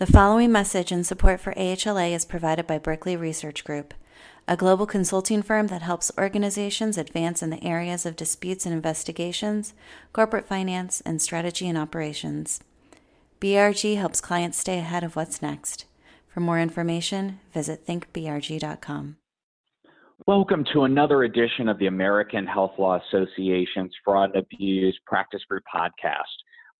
The following message and support for AHLA is provided by Berkeley Research Group, a global consulting firm that helps organizations advance in the areas of disputes and investigations, corporate finance, and strategy and operations. BRG helps clients stay ahead of what's next. For more information, visit thinkbrg.com. Welcome to another edition of the American Health Law Association's Fraud and Abuse Practice Group podcast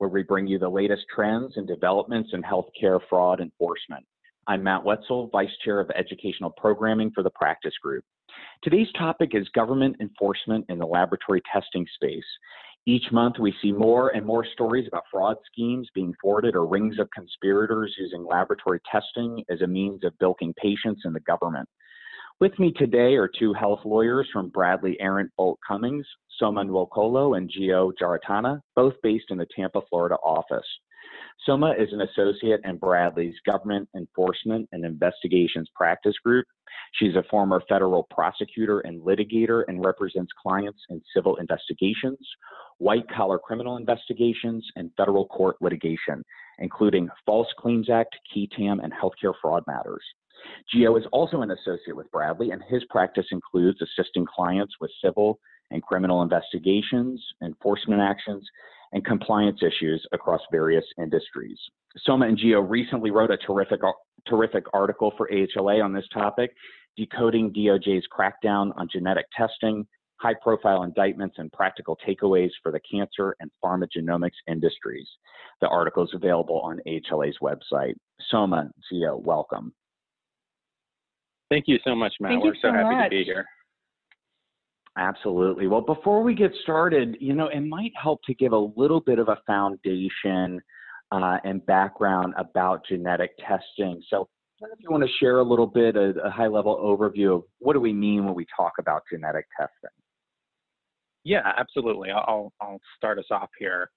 where we bring you the latest trends and developments in healthcare fraud enforcement. I'm Matt Wetzel, Vice Chair of Educational Programming for the Practice Group. Today's topic is government enforcement in the laboratory testing space. Each month, we see more and more stories about fraud schemes being thwarted or rings of conspirators using laboratory testing as a means of bilking patients and the government. With me today are two health lawyers from Bradley Arant Boult Cummings, Soma Nwokolo, and Gio Jaratana, both based in the Tampa, Florida office. Soma is an associate in Bradley's Government Enforcement and Investigations Practice Group. She's a former federal prosecutor and litigator and represents clients in civil investigations, white collar criminal investigations, and federal court litigation, including False Claims Act, qui tam, and healthcare fraud matters. Gio is also an associate with Bradley, and his practice includes assisting clients with civil and criminal investigations, enforcement actions, and compliance issues across various industries. Soma and Gio recently wrote a terrific, terrific article for AHLA on this topic, decoding DOJ's crackdown on genetic testing, high profile indictments, and practical takeaways for the cancer and pharmacogenomics industries. The article is available on AHLA's website. Soma, Gio, welcome. Thank you so much, Matt. Thank We're so, so happy much. to be here. Absolutely. Well, before we get started, you know, it might help to give a little bit of a foundation uh, and background about genetic testing. So, if you want to share a little bit, a, a high level overview of what do we mean when we talk about genetic testing? Yeah, absolutely. I'll I'll start us off here.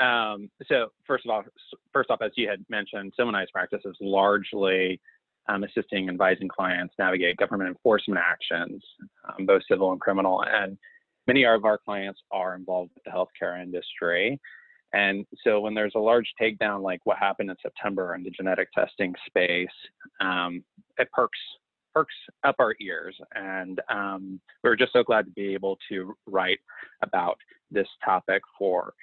Um, so first of all, first off, as you had mentioned, Soma and I's practice is largely um, assisting and advising clients navigate government enforcement actions, um, both civil and criminal. And many of our clients are involved with the healthcare industry. And so when there's a large takedown like what happened in September in the genetic testing space, um, it perks perks up our ears. And um, we are just so glad to be able to write about this topic for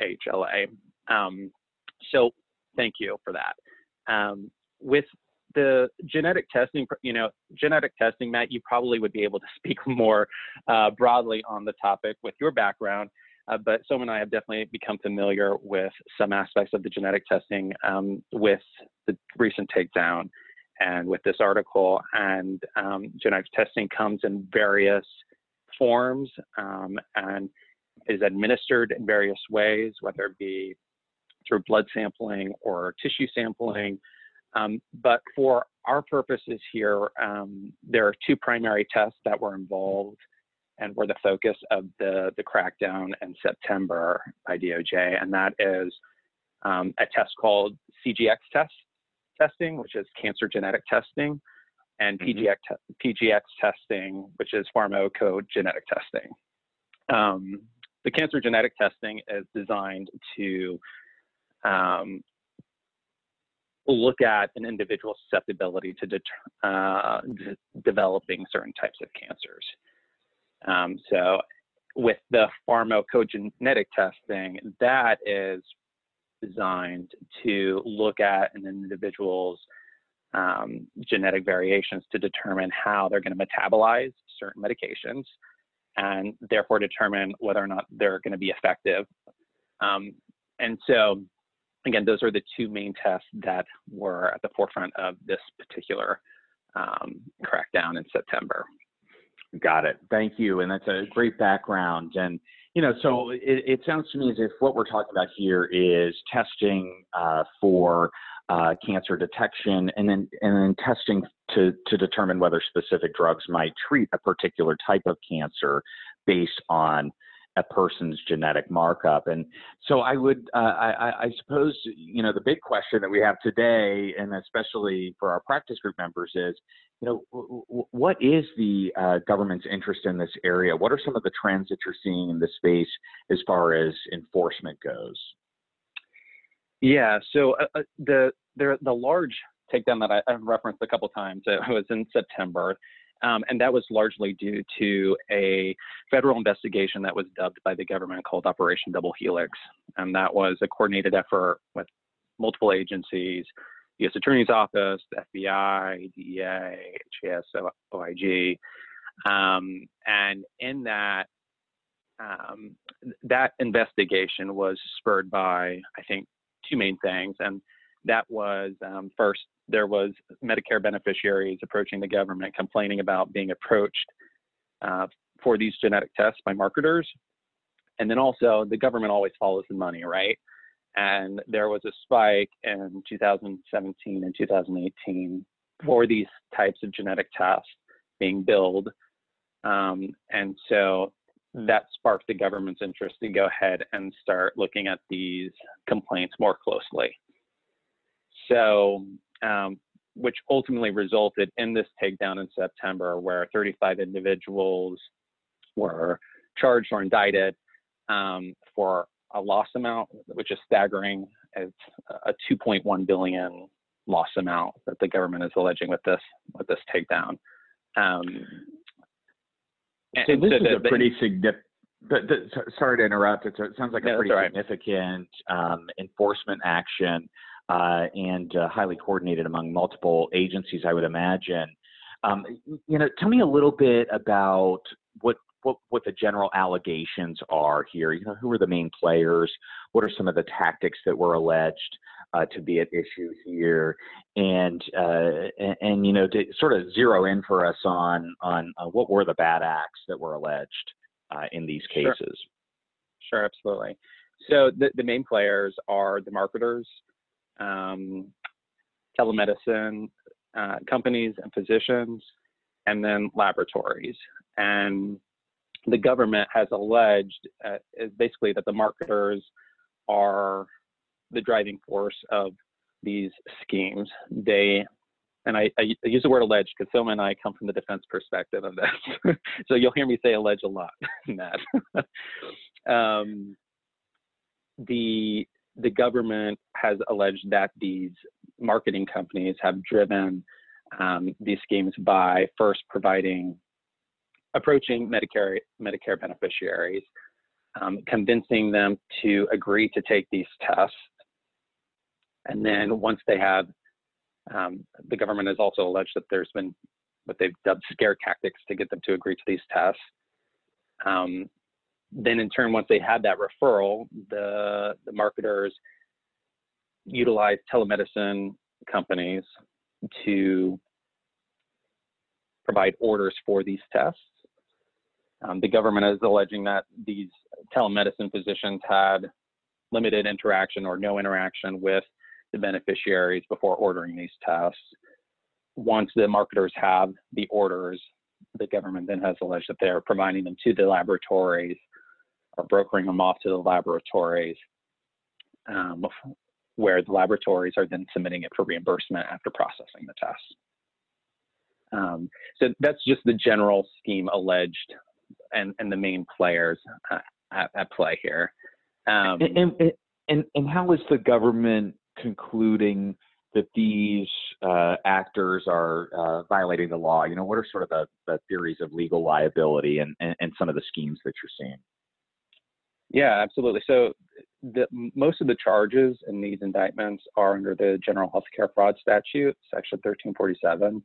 AHLA. Um, so thank you for that. Um, with the genetic testing, you know, genetic testing, Matt, you probably would be able to speak more uh, broadly on the topic with your background. Uh, but Soma and I have definitely become familiar with some aspects of the genetic testing um, with the recent takedown and with this article. And um, genetic testing comes in various forms um, and is administered in various ways, whether it be through blood sampling or tissue sampling. Um, but for our purposes here, um, there are two primary tests that were involved and were the focus of the, the crackdown in September by DOJ, and that is um, a test called CGX test testing, which is cancer genetic testing, and Mm-hmm. PGX, te- PGX testing, which is pharmacogenetic testing. Um, the cancer genetic testing is designed to um, look at an individual's susceptibility to uh, d- developing certain types of cancers. Um, so, with the pharmacogenetic testing, that is designed to look at an individual's um, genetic variations to determine how they're going to metabolize certain medications and therefore determine whether or not they're going to be effective. Um, and so, again, those are the two main tests that were at the forefront of this particular um, crackdown in September. Got it. Thank you. And that's a great background. And, you know, so it, it sounds to me as if what we're talking about here is testing uh, for uh, cancer detection and then and then testing to, to determine whether specific drugs might treat a particular type of cancer based on a person's genetic markup. And so I would, uh, I, I suppose, you know, the big question that we have today, and especially for our practice group members, is, you know, w- w- what is the uh, government's interest in this area? What are some of the trends that you're seeing in this space as far as enforcement goes? Yeah. So uh, uh the the the large takedown that I, referenced a couple times. It was in September. Um, and that was largely due to a federal investigation that was dubbed by the government called Operation Double Helix. And that was a coordinated effort with multiple agencies, U.S. Attorney's Office, the FBI, DEA, HHS, OIG. Um, and in that, um, that investigation was spurred by, I think, two main things. And that was um, first, there was Medicare beneficiaries approaching the government complaining about being approached uh, for these genetic tests by marketers. And then also, the government always follows the money, right? And there was a spike in 2017 and 2018 for these types of genetic tests being billed. Um, and so that sparked the government's interest to go ahead and start looking at these complaints more closely. So, um, which ultimately resulted in this takedown in September, where 35 individuals were charged or indicted um, for a loss amount, which is staggering. It's a 2.1 billion loss amount that the government is alleging with this with this takedown. Um, so this so is the, a pretty significant. Sorry to interrupt. It sounds like a pretty right. significant um, enforcement action uh, and uh, highly coordinated among multiple agencies, I would imagine. Um, you know, tell me a little bit about what, what what the general allegations are here. You know, who are the main players? What are some of the tactics that were alleged uh, to be at issue here? And, uh, and, and you know, to sort of zero in for us on on uh, what were the bad acts that were alleged uh, in these cases. Sure. sure, absolutely. So the, the main players are the marketers, um, telemedicine uh, companies and physicians, and then laboratories. And the government has alleged uh, is basically that the marketers are the driving force of these schemes. They and I, I, use the word alleged because Soma and I come from the defense perspective of this. so you'll hear me say allege a lot in that. um, the the government has alleged that these marketing companies have driven um, these schemes by first providing, approaching Medicare Medicare beneficiaries, um, convincing them to agree to take these tests, and then once they have, um, the government has also alleged that there's been what they've dubbed scare tactics to get them to agree to these tests. Then in turn, once they had that referral, the, the marketers utilized telemedicine companies to provide orders for these tests. Um, the government is alleging that these telemedicine physicians had limited interaction or no interaction with the beneficiaries before ordering these tests. Once the marketers have the orders, the government then has alleged that they are providing them to the laboratories or brokering them off to the laboratories, um, where the laboratories are then submitting it for reimbursement after processing the test. Um, so that's just the general scheme alleged and, and the main players uh, at, at, play here. Um, and, and, and, and how is the government concluding that these uh, actors are uh, violating the law? You know, what are sort of the, the theories of legal liability and, and, and, some of the schemes that you're seeing? Yeah, absolutely. So the, most of the charges in these indictments are under the General Healthcare Fraud Statute, Section 1347,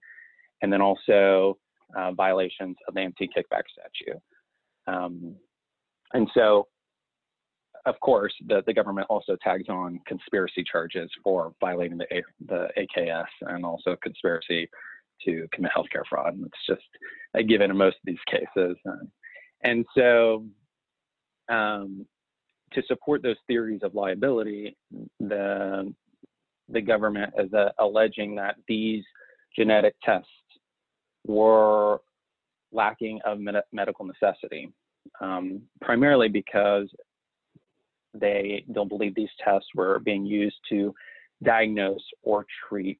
and then also uh, violations of the anti-kickback statute. Um, and so, of course, the, the government also tags on conspiracy charges for violating the, the AKS and also conspiracy to commit healthcare fraud. And it's just a given in most of these cases. and so um, to support those theories of liability, the the government is uh, alleging that these genetic tests were lacking of med- medical necessity, um, primarily because they don't believe these tests were being used to diagnose or treat,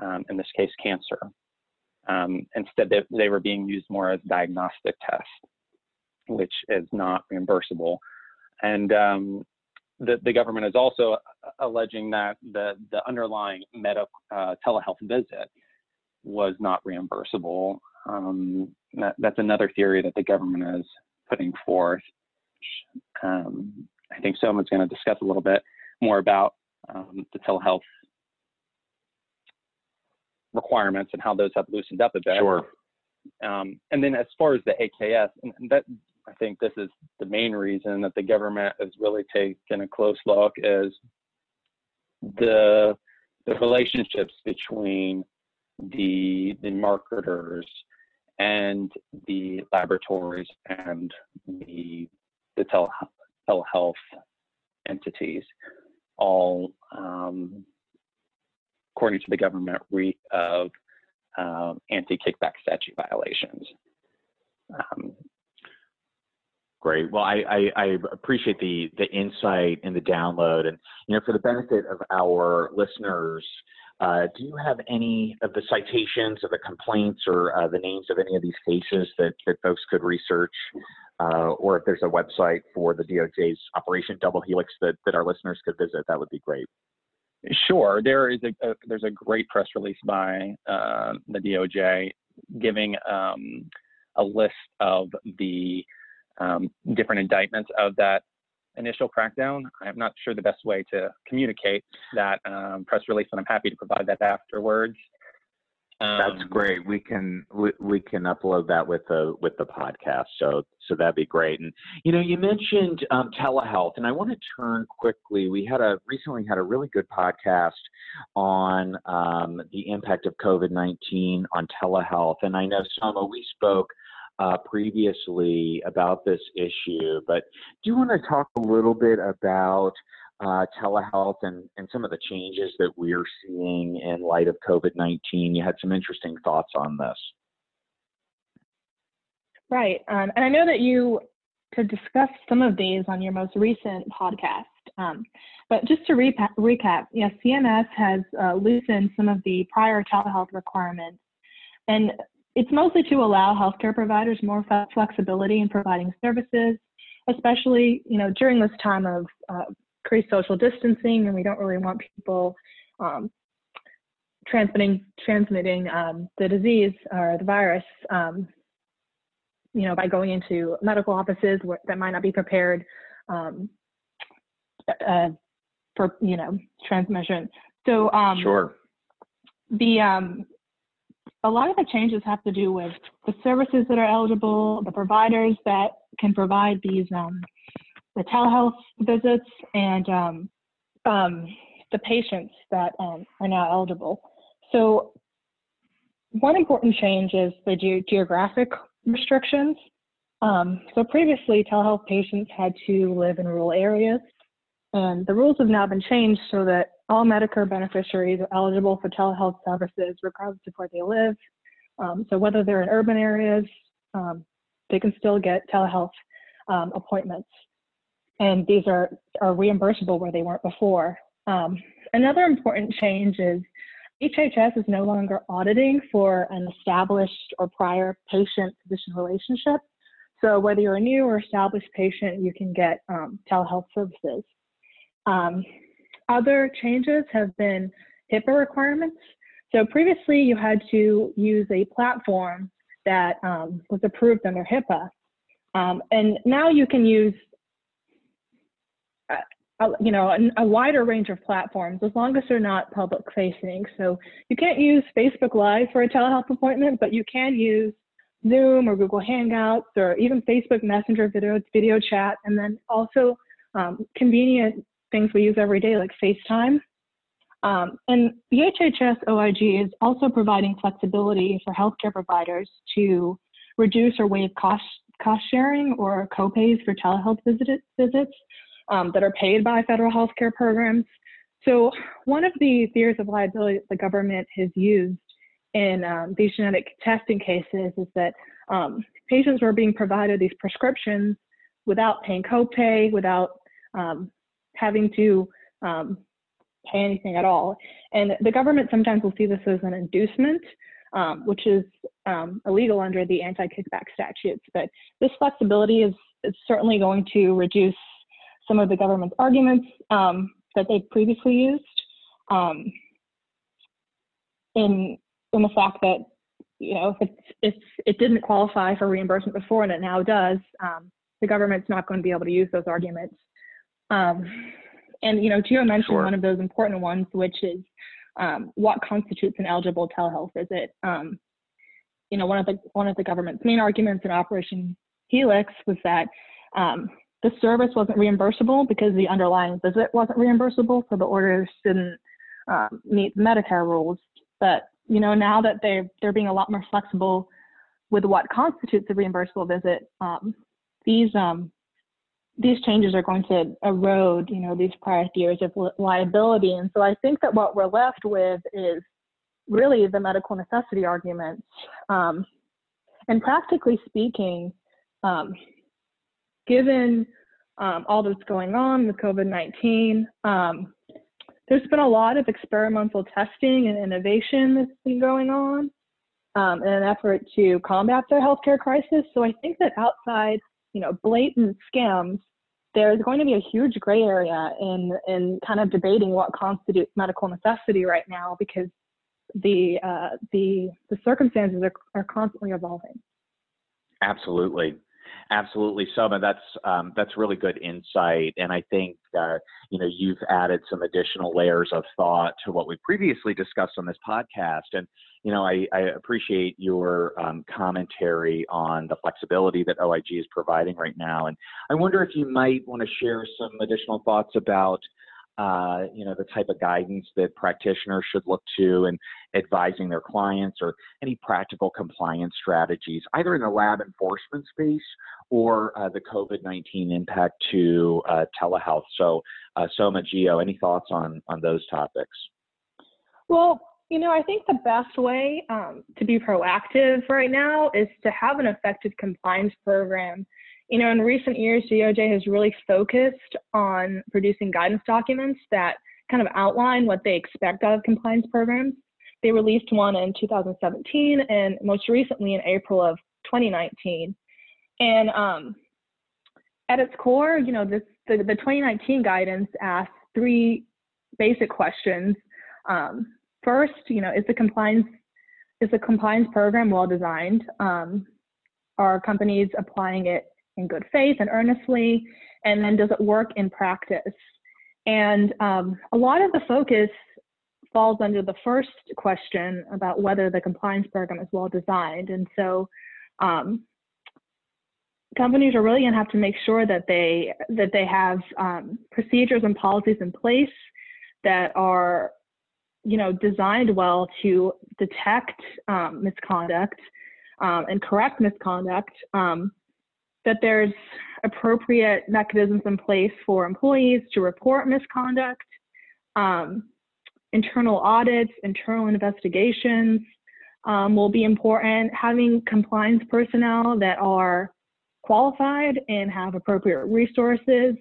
um, in this case, cancer. Um, instead, they, they were being used more as diagnostic tests which is not reimbursable. And um, the, the government is also alleging that the the underlying meta uh, telehealth visit was not reimbursable. Um, that, that's another theory that the government is putting forth. Um, I think Soma's going to discuss a little bit more about um, the telehealth requirements and how those have loosened up a bit. Sure. Um, and then as far as the AKS, and that I think this is the main reason that the government is really taking a close look is the the relationships between the the marketers and the laboratories and the the tele, telehealth entities all um, according to the government reek of um, anti-kickback statute violations. Um, Great. Well, I, I, I, appreciate the the insight and the download, and you know, for the benefit of our listeners, uh, do you have any of the citations of the complaints or uh, the names of any of these cases that, that folks could research, uh, or if there's a website for the DOJ's Operation Double Helix that, that our listeners could visit, that would be great. Sure, there is a, a there's a great press release by uh, the DOJ giving um, a list of the um, different indictments of that initial crackdown. I'm not sure the best way to communicate that um, press release, but I'm happy to provide that afterwards. Um, That's great. We can we, we can upload that with the with the podcast. So so that'd be great. And you know, you mentioned um, telehealth, and I want to turn quickly. We had a recently had a really good podcast on um, the impact of COVID nineteen on telehealth, and I know Soma we spoke uh, previously about this issue, but do you want to talk a little bit about uh, telehealth and, and some of the changes that we're seeing in light of COVID 19? You had some interesting thoughts on this. Right. Um, and I know that you could discuss some of these on your most recent podcast. Um, but just to recap, yes, CMS has uh, loosened some of the prior telehealth requirements. And it's mostly to allow healthcare providers more flexibility in providing services, especially you know during this time of uh, increased social distancing, and we don't really want people um, transmitting transmitting um, the disease or the virus. Um, you know, by going into medical offices where, that might not be prepared um, uh, for you know transmission. So um, sure. The um, a lot of the changes have to do with the services that are eligible, the providers that can provide these um, the telehealth visits, and um, um, the patients that um, are now eligible. So one important change is the ge geographic restrictions. Um, so previously, telehealth patients had to live in rural areas, and the rules have now been changed so that all Medicare beneficiaries are eligible for telehealth services regardless of where they live. Um, so whether they're in urban areas, um, they can still get telehealth um, appointments. And these are, are reimbursable where they weren't before. Um, another important change is HHS is no longer auditing for an established or prior patient-physician relationship. So whether you're a new or established patient, you can get um, telehealth services. Um, other changes have been HIPAA requirements. So previously you had to use a platform that um, was approved under HIPAA. Um, and now you can use uh, a, you know, a, a, wider range of platforms as long as they're not public facing. So you can't use Facebook Live for a telehealth appointment, but you can use Zoom or Google Hangouts or even Facebook Messenger video, video chat, and then also um, convenient things we use every day like FaceTime. Um, and the HHS OIG is also providing flexibility for healthcare providers to reduce or waive cost, cost sharing or copays for telehealth visit, visits um, that are paid by federal healthcare programs. So one of the theories of liability that the government has used in um, these genetic testing cases is that um, patients were being provided these prescriptions without paying copay, without um, having to um, pay anything at all. And the government sometimes will see this as an inducement, um, which is um, illegal under the anti-kickback statutes. But this flexibility is, is, certainly going to reduce some of the government's arguments. Um, that they previously used. Um, in in the fact that you know if it's if it didn't qualify for reimbursement before and it now does, um, the government's not going to be able to use those arguments. Um, and you know, Gio mentioned sure. one of those important ones, which is um, what constitutes an eligible telehealth visit. Um, you know, one of the one of the government's main arguments in Operation Helix was that um, the service wasn't reimbursable because the underlying visit wasn't reimbursable, so the orders didn't um, meet Medicare rules. But you know, now that they're they're being a lot more flexible with what constitutes a reimbursable visit, um, these um, these changes are going to erode, you know, these prior theories of liability. And so I think that what we're left with is really the medical necessity arguments. Um, and practically speaking, um, given um, all that's going on with COVID-19, um, there's been a lot of experimental testing and innovation that's been going on um, in an effort to combat the healthcare crisis. So I think that outside you know, blatant scams, there's going to be a huge gray area in in kind of debating what constitutes medical necessity right now because the uh, the the circumstances are, are constantly evolving. Absolutely. Absolutely, Soma. That's um, that's really good insight, and I think uh, you know you've added some additional layers of thought to what we previously discussed on this podcast. And you know, I, I appreciate your um, commentary on the flexibility that OIG is providing right now, and I wonder if you might want to share some additional thoughts about uh, you know, the type of guidance that practitioners should look to in advising their clients or any practical compliance strategies, either in the lab enforcement space or uh, the COVID 19 impact to uh, telehealth. So, uh, Soma Gio, any thoughts on, on those topics? Well, you know, I think the best way um, to be proactive right now is to have an effective compliance program you know, in recent years, DOJ has really focused on producing guidance documents that kind of outline what they expect out of compliance programs. They released one in 2017 and most recently in April of 2019. And um, at its core, you know, this, the, the 2019 guidance asks three basic questions. Um, first, you know, is the compliance is the compliance program well designed? Um, are companies applying it in good faith and earnestly? And then does it work in practice? And um, a lot of the focus falls under the first question about whether the compliance program is well designed. And so um, companies are really going to have to make sure that they that they have um, procedures and policies in place that are you know designed well to detect um, misconduct um, and correct misconduct um, that there's appropriate mechanisms in place for employees to report misconduct, um, internal audits, internal investigations um, will be important. Having compliance personnel that are qualified and have appropriate resources.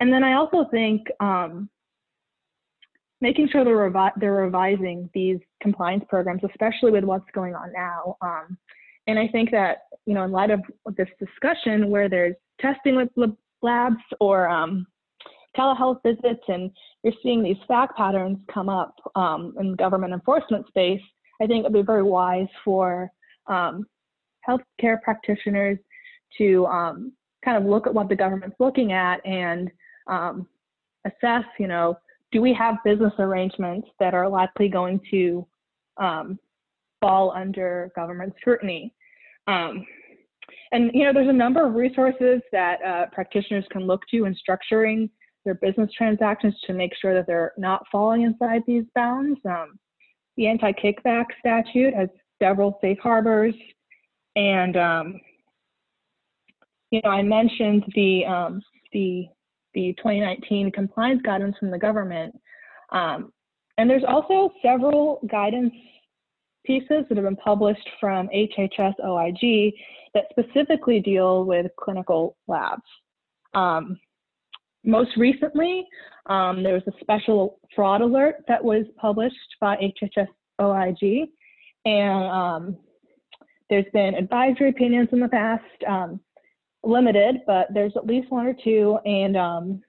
And then I also think um, making sure they're, revi they're, revising these compliance programs, especially with what's going on now. Um, and I think that, you know, in light of this discussion where there's testing with labs or um, telehealth visits, and you're seeing these fact patterns come up um, in government enforcement space, I think it'd be very wise for um, healthcare practitioners to um, kind of look at what the government's looking at and um, assess, you know, do we have business arrangements that are likely going to um, fall under government scrutiny. Um, and you know, there's a number of resources that uh, practitioners can look to in structuring their business transactions to make sure that they're not falling inside these bounds. Um, the anti-kickback statute has several safe harbors, and um, you know, I mentioned the um, the the 2019 compliance guidance from the government, um, and there's also several guidance pieces that have been published from HHS OIG that specifically deal with clinical labs. Um, most recently, um, there was a special fraud alert that was published by HHS OIG, and um, there's been advisory opinions in the past, um, limited, but there's at least one or two, and um,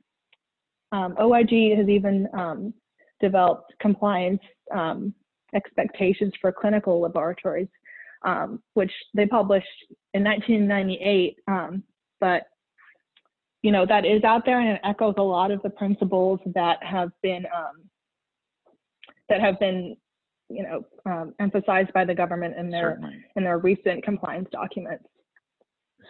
Um, OIG has even um, developed compliance um, expectations for clinical laboratories, um, which they published in 1998. Um, but you know that is out there and it echoes a lot of the principles that have been um, that have been you know um, emphasized by the government in their Certainly. in their recent compliance documents.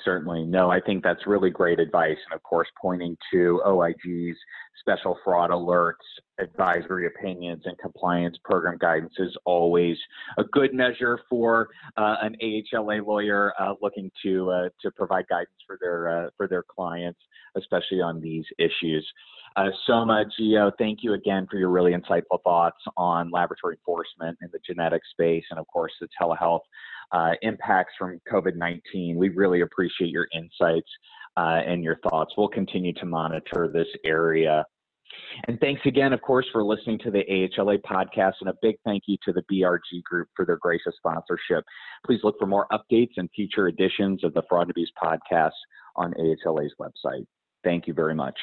Certainly. No, I think that's really great advice. And of course, pointing to OIG's special fraud alerts, advisory opinions, and compliance program guidance is always a good measure for uh, an AHLA lawyer uh, looking to uh, to provide guidance for their uh, for their clients, especially on these issues. Uh, Soma, Gio, thank you again for your really insightful thoughts on laboratory enforcement in the genetic space and, of course, the telehealth uh, impacts from COVID 19. We really appreciate your insights uh, and your thoughts. We'll continue to monitor this area. And thanks again, of course, for listening to the AHLA podcast, and a big thank you to the BRG Group for their gracious sponsorship. Please look for more updates and future editions of the Fraud and Abuse podcast on AHLA's website. Thank you very much.